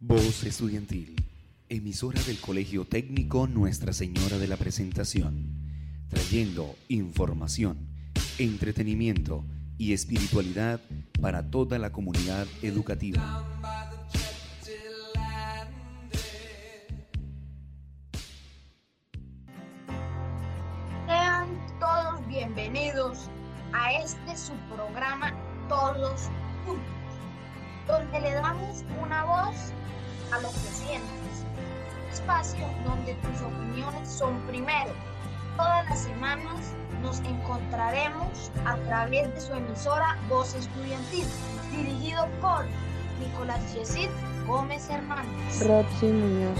Voz Estudiantil, emisora del Colegio Técnico Nuestra Señora de la Presentación, trayendo información, entretenimiento y espiritualidad para toda la comunidad educativa. Sean todos bienvenidos a este su programa Todos Juntos, donde le damos una voz a lo que sientes. Espacio donde tus opiniones son primero. Todas las semanas nos encontraremos a través de su emisora Voz Estudiantil, dirigido por Nicolás Yesid Gómez Hernández. Roxy Muñoz.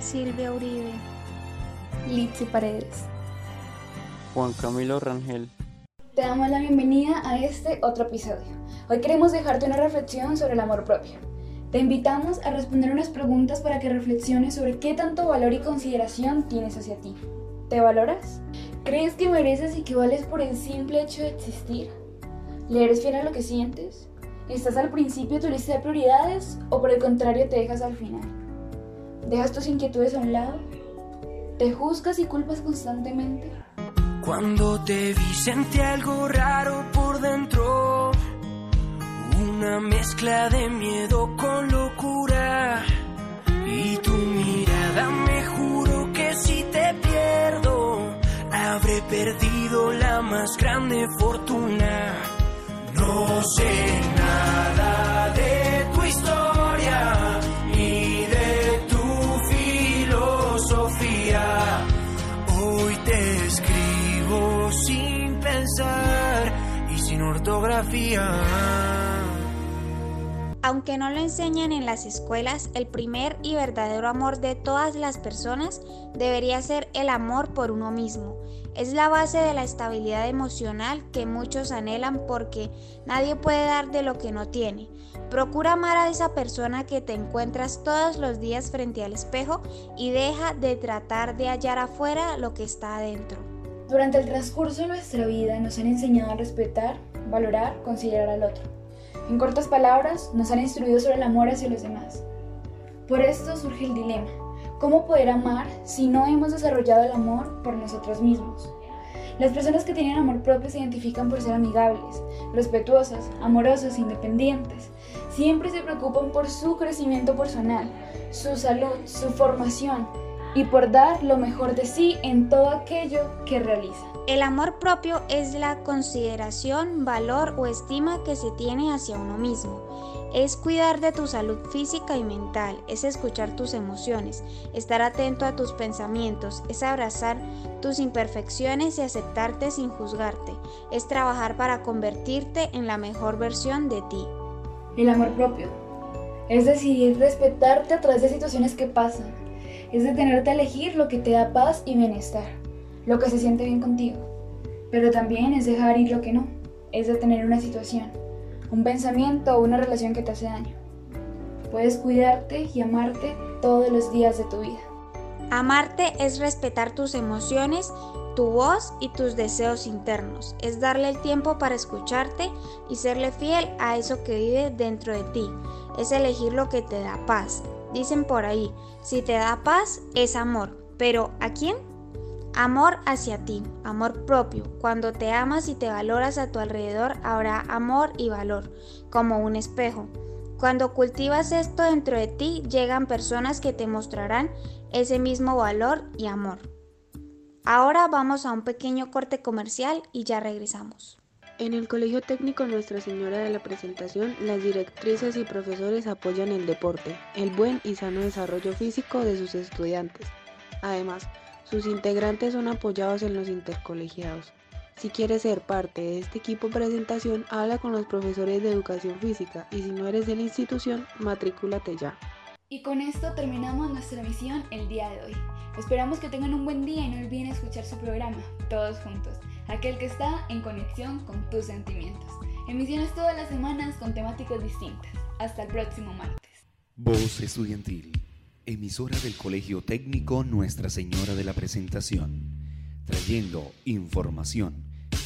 Silvia Uribe. Litsi Paredes. Juan Camilo Rangel. Te damos la bienvenida a este otro episodio. Hoy queremos dejarte una reflexión sobre el amor propio. Te invitamos a responder unas preguntas para que reflexiones sobre qué tanto valor y consideración tienes hacia ti. ¿Te valoras? ¿Crees que mereces y que vales por el simple hecho de existir? ¿Le eres fiel a lo que sientes? ¿Estás al principio de tu lista de prioridades o por el contrario te dejas al final? ¿Dejas tus inquietudes a un lado? ¿Te juzgas y culpas constantemente? Cuando te vi sentí algo raro por dentro, una mezcla de miedo con perdido la más grande fortuna. No sé nada de tu historia ni de tu filosofía. Hoy te escribo sin pensar y sin ortografía. Aunque no lo enseñan en las escuelas, el primer y verdadero amor de todas las personas debería ser el amor por uno mismo. Es la base de la estabilidad emocional que muchos anhelan porque nadie puede dar de lo que no tiene. Procura amar a esa persona que te encuentras todos los días frente al espejo y deja de tratar de hallar afuera lo que está adentro. Durante el transcurso de nuestra vida nos han enseñado a respetar, valorar, considerar al otro. En cortas palabras, nos han instruido sobre el amor hacia los demás. Por esto surge el dilema. ¿Cómo poder amar si no hemos desarrollado el amor por nosotros mismos? Las personas que tienen amor propio se identifican por ser amigables, respetuosas, amorosas, independientes. Siempre se preocupan por su crecimiento personal, su salud, su formación y por dar lo mejor de sí en todo aquello que realizan. El amor propio es la consideración, valor o estima que se tiene hacia uno mismo. Es cuidar de tu salud física y mental, es escuchar tus emociones, estar atento a tus pensamientos, es abrazar tus imperfecciones y aceptarte sin juzgarte, es trabajar para convertirte en la mejor versión de ti. El amor propio es decidir respetarte a través de situaciones que pasan, es detenerte a elegir lo que te da paz y bienestar, lo que se siente bien contigo, pero también es dejar ir lo que no, es detener una situación un pensamiento o una relación que te hace daño. Puedes cuidarte y amarte todos los días de tu vida. Amarte es respetar tus emociones, tu voz y tus deseos internos. Es darle el tiempo para escucharte y serle fiel a eso que vive dentro de ti. Es elegir lo que te da paz. Dicen por ahí, si te da paz es amor. Pero ¿a quién? Amor hacia ti, amor propio. Cuando te amas y te valoras a tu alrededor, habrá amor y valor, como un espejo. Cuando cultivas esto dentro de ti, llegan personas que te mostrarán ese mismo valor y amor. Ahora vamos a un pequeño corte comercial y ya regresamos. En el Colegio Técnico Nuestra Señora de la Presentación, las directrices y profesores apoyan el deporte, el buen y sano desarrollo físico de sus estudiantes. Además, sus integrantes son apoyados en los intercolegiados. Si quieres ser parte de este equipo presentación, habla con los profesores de educación física y si no eres de la institución, matrículate ya. Y con esto terminamos nuestra emisión el día de hoy. Esperamos que tengan un buen día y no olviden escuchar su programa, todos juntos, aquel que está en conexión con tus sentimientos. Emisiones todas las semanas con temáticas distintas. Hasta el próximo martes. Voz Estudiantil, emisora del Colegio Técnico Nuestra Señora de la Presentación, trayendo información,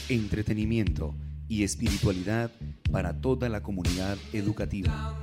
entretenimiento y espiritualidad para toda la comunidad educativa.